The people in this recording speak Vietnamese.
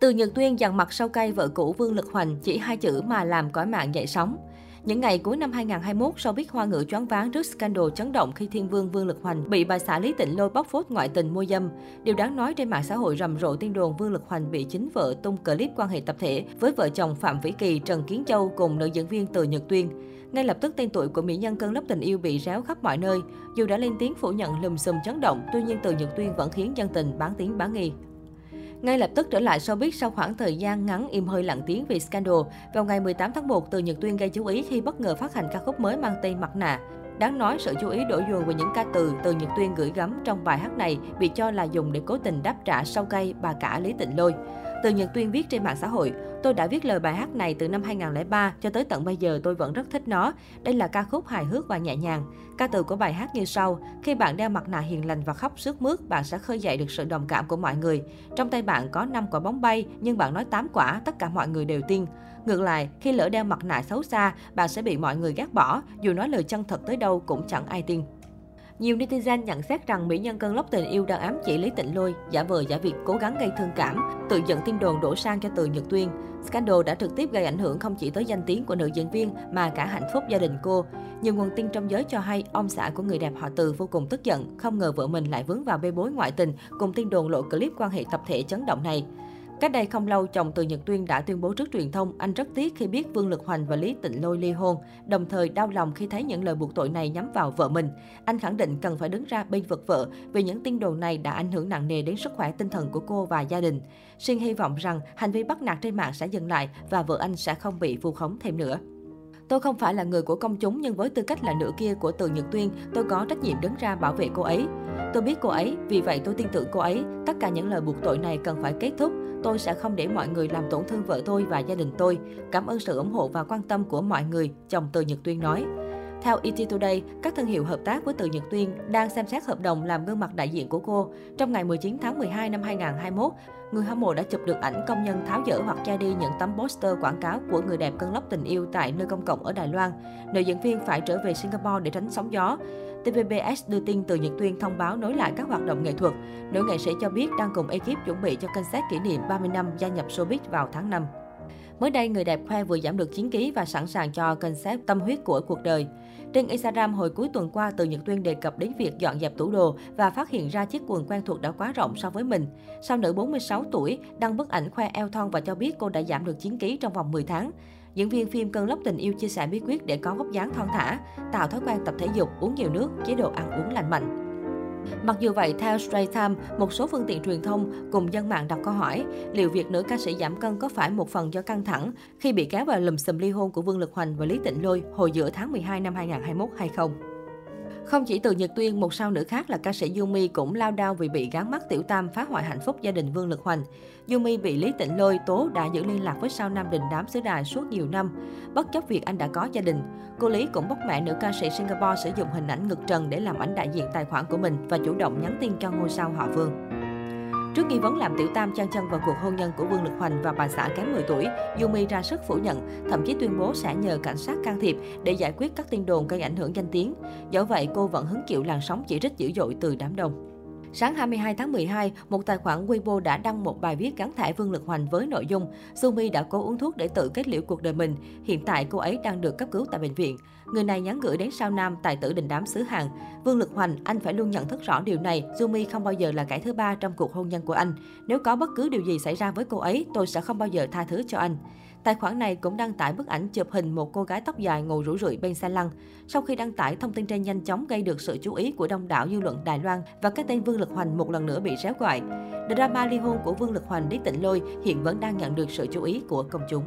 Từ Nhật Tuyên dằn mặt sau cay vợ cũ Vương Lực Hoành chỉ hai chữ mà làm cõi mạng dậy sóng. Những ngày cuối năm 2021, sau biết hoa ngữ choáng váng trước scandal chấn động khi thiên vương Vương Lực Hoành bị bà xã Lý Tịnh Lôi bóc phốt ngoại tình mua dâm. Điều đáng nói trên mạng xã hội rầm rộ tin đồn Vương Lực Hoành bị chính vợ tung clip quan hệ tập thể với vợ chồng Phạm Vĩ Kỳ, Trần Kiến Châu cùng nữ diễn viên Từ Nhật Tuyên. Ngay lập tức tên tuổi của mỹ nhân cơn lốc tình yêu bị réo khắp mọi nơi. Dù đã lên tiếng phủ nhận lùm xùm chấn động, tuy nhiên Từ Nhật Tuyên vẫn khiến dân tình bán tiếng bán nghi. Ngay lập tức trở lại showbiz sau khoảng thời gian ngắn im hơi lặng tiếng vì scandal, vào ngày 18 tháng 1, Từ Nhật Tuyên gây chú ý khi bất ngờ phát hành ca khúc mới mang tên Mặt nạ. Đáng nói, sự chú ý đổ dồn về những ca từ từ Nhật Tuyên gửi gắm trong bài hát này bị cho là dùng để cố tình đáp trả sau cây bà cả Lý Tịnh Lôi. Từ những Tuyên viết trên mạng xã hội, tôi đã viết lời bài hát này từ năm 2003 cho tới tận bây giờ tôi vẫn rất thích nó. Đây là ca khúc hài hước và nhẹ nhàng. Ca từ của bài hát như sau, khi bạn đeo mặt nạ hiền lành và khóc sướt mướt, bạn sẽ khơi dậy được sự đồng cảm của mọi người. Trong tay bạn có 5 quả bóng bay, nhưng bạn nói 8 quả, tất cả mọi người đều tin. Ngược lại, khi lỡ đeo mặt nạ xấu xa, bạn sẽ bị mọi người ghét bỏ, dù nói lời chân thật tới đâu cũng chẳng ai tin. Nhiều netizen nhận xét rằng mỹ nhân cơn lốc tình yêu đang ám chỉ Lý Tịnh Lôi, giả vờ giả việc cố gắng gây thương cảm, tự dẫn tin đồn đổ sang cho Từ Nhật Tuyên. Scandal đã trực tiếp gây ảnh hưởng không chỉ tới danh tiếng của nữ diễn viên mà cả hạnh phúc gia đình cô. Nhiều nguồn tin trong giới cho hay ông xã của người đẹp họ Từ vô cùng tức giận, không ngờ vợ mình lại vướng vào bê bối ngoại tình cùng tin đồn lộ clip quan hệ tập thể chấn động này. Cách đây không lâu, chồng Từ Nhật Tuyên đã tuyên bố trước truyền thông anh rất tiếc khi biết Vương Lực Hoành và Lý Tịnh Lôi ly hôn, đồng thời đau lòng khi thấy những lời buộc tội này nhắm vào vợ mình. Anh khẳng định cần phải đứng ra bên vực vợ vì những tin đồn này đã ảnh hưởng nặng nề đến sức khỏe tinh thần của cô và gia đình. Xin hy vọng rằng hành vi bắt nạt trên mạng sẽ dừng lại và vợ anh sẽ không bị vu khống thêm nữa. Tôi không phải là người của công chúng nhưng với tư cách là nửa kia của Từ Nhật Tuyên, tôi có trách nhiệm đứng ra bảo vệ cô ấy. Tôi biết cô ấy, vì vậy tôi tin tưởng cô ấy. Tất cả những lời buộc tội này cần phải kết thúc. Tôi sẽ không để mọi người làm tổn thương vợ tôi và gia đình tôi. Cảm ơn sự ủng hộ và quan tâm của mọi người, chồng Từ Nhật Tuyên nói. Theo ET Today, các thương hiệu hợp tác với Từ Nhật Tuyên đang xem xét hợp đồng làm gương mặt đại diện của cô. Trong ngày 19 tháng 12 năm 2021, người hâm mộ đã chụp được ảnh công nhân tháo dỡ hoặc che đi những tấm poster quảng cáo của người đẹp cân lốc tình yêu tại nơi công cộng ở Đài Loan. Nữ diễn viên phải trở về Singapore để tránh sóng gió. TVBS đưa tin từ Nhật Tuyên thông báo nối lại các hoạt động nghệ thuật. Nữ nghệ sĩ cho biết đang cùng ekip chuẩn bị cho concert kỷ niệm 30 năm gia nhập showbiz vào tháng 5. Mới đây, người đẹp khoe vừa giảm được 9 kg và sẵn sàng cho concept tâm huyết của cuộc đời. Trên Instagram hồi cuối tuần qua, Từ Nhật Tuyên đề cập đến việc dọn dẹp tủ đồ và phát hiện ra chiếc quần quen thuộc đã quá rộng so với mình. Sau nữ 46 tuổi, đăng bức ảnh khoe eo thon và cho biết cô đã giảm được 9 kg trong vòng 10 tháng. Diễn viên phim Cơn lốc tình yêu chia sẻ bí quyết để có vóc dáng thon thả, tạo thói quen tập thể dục, uống nhiều nước, chế độ ăn uống lành mạnh. Mặc dù vậy, theo Straits Time, một số phương tiện truyền thông cùng dân mạng đặt câu hỏi liệu việc nữ ca sĩ giảm cân có phải một phần do căng thẳng khi bị kéo vào lùm xùm ly hôn của Vương Lực Hoành và Lý Tịnh Lôi hồi giữa tháng 12 năm 2021 hay không. Không chỉ từ Nhật Tuyên, một sao nữ khác là ca sĩ Yumi cũng lao đao vì bị gán mắt tiểu tam phá hoại hạnh phúc gia đình Vương Lực Hoành. Yumi bị Lý Tịnh Lôi tố đã giữ liên lạc với sao nam đình đám xứ đài suốt nhiều năm, bất chấp việc anh đã có gia đình. Cô Lý cũng bóc mẹ nữ ca sĩ Singapore sử dụng hình ảnh ngực trần để làm ảnh đại diện tài khoản của mình và chủ động nhắn tin cho ngôi sao họ Vương. Trước nghi vấn làm tiểu tam chân chân vào cuộc hôn nhân của Vương Lực Hoành và bà xã kém 10 tuổi, Yumi ra sức phủ nhận, thậm chí tuyên bố sẽ nhờ cảnh sát can thiệp để giải quyết các tin đồn gây ảnh hưởng danh tiếng. Do vậy, cô vẫn hứng chịu làn sóng chỉ trích dữ dội từ đám đông. Sáng 22 tháng 12, một tài khoản Weibo đã đăng một bài viết gắn thẻ Vương Lực Hoành với nội dung Sumi đã cố uống thuốc để tự kết liễu cuộc đời mình. Hiện tại cô ấy đang được cấp cứu tại bệnh viện. Người này nhắn gửi đến sao nam tài tử đình đám xứ Hàn. Vương Lực Hoành, anh phải luôn nhận thức rõ điều này. Sumi không bao giờ là kẻ thứ ba trong cuộc hôn nhân của anh. Nếu có bất cứ điều gì xảy ra với cô ấy, tôi sẽ không bao giờ tha thứ cho anh. Tài khoản này cũng đăng tải bức ảnh chụp hình một cô gái tóc dài ngồi rủ rượi bên xe lăn. Sau khi đăng tải, thông tin trên nhanh chóng gây được sự chú ý của đông đảo dư luận Đài Loan và cái tên Vương Lực Hoành một lần nữa bị réo gọi. Drama ly hôn của Vương Lực Hoành Lý Tịnh Lôi hiện vẫn đang nhận được sự chú ý của công chúng.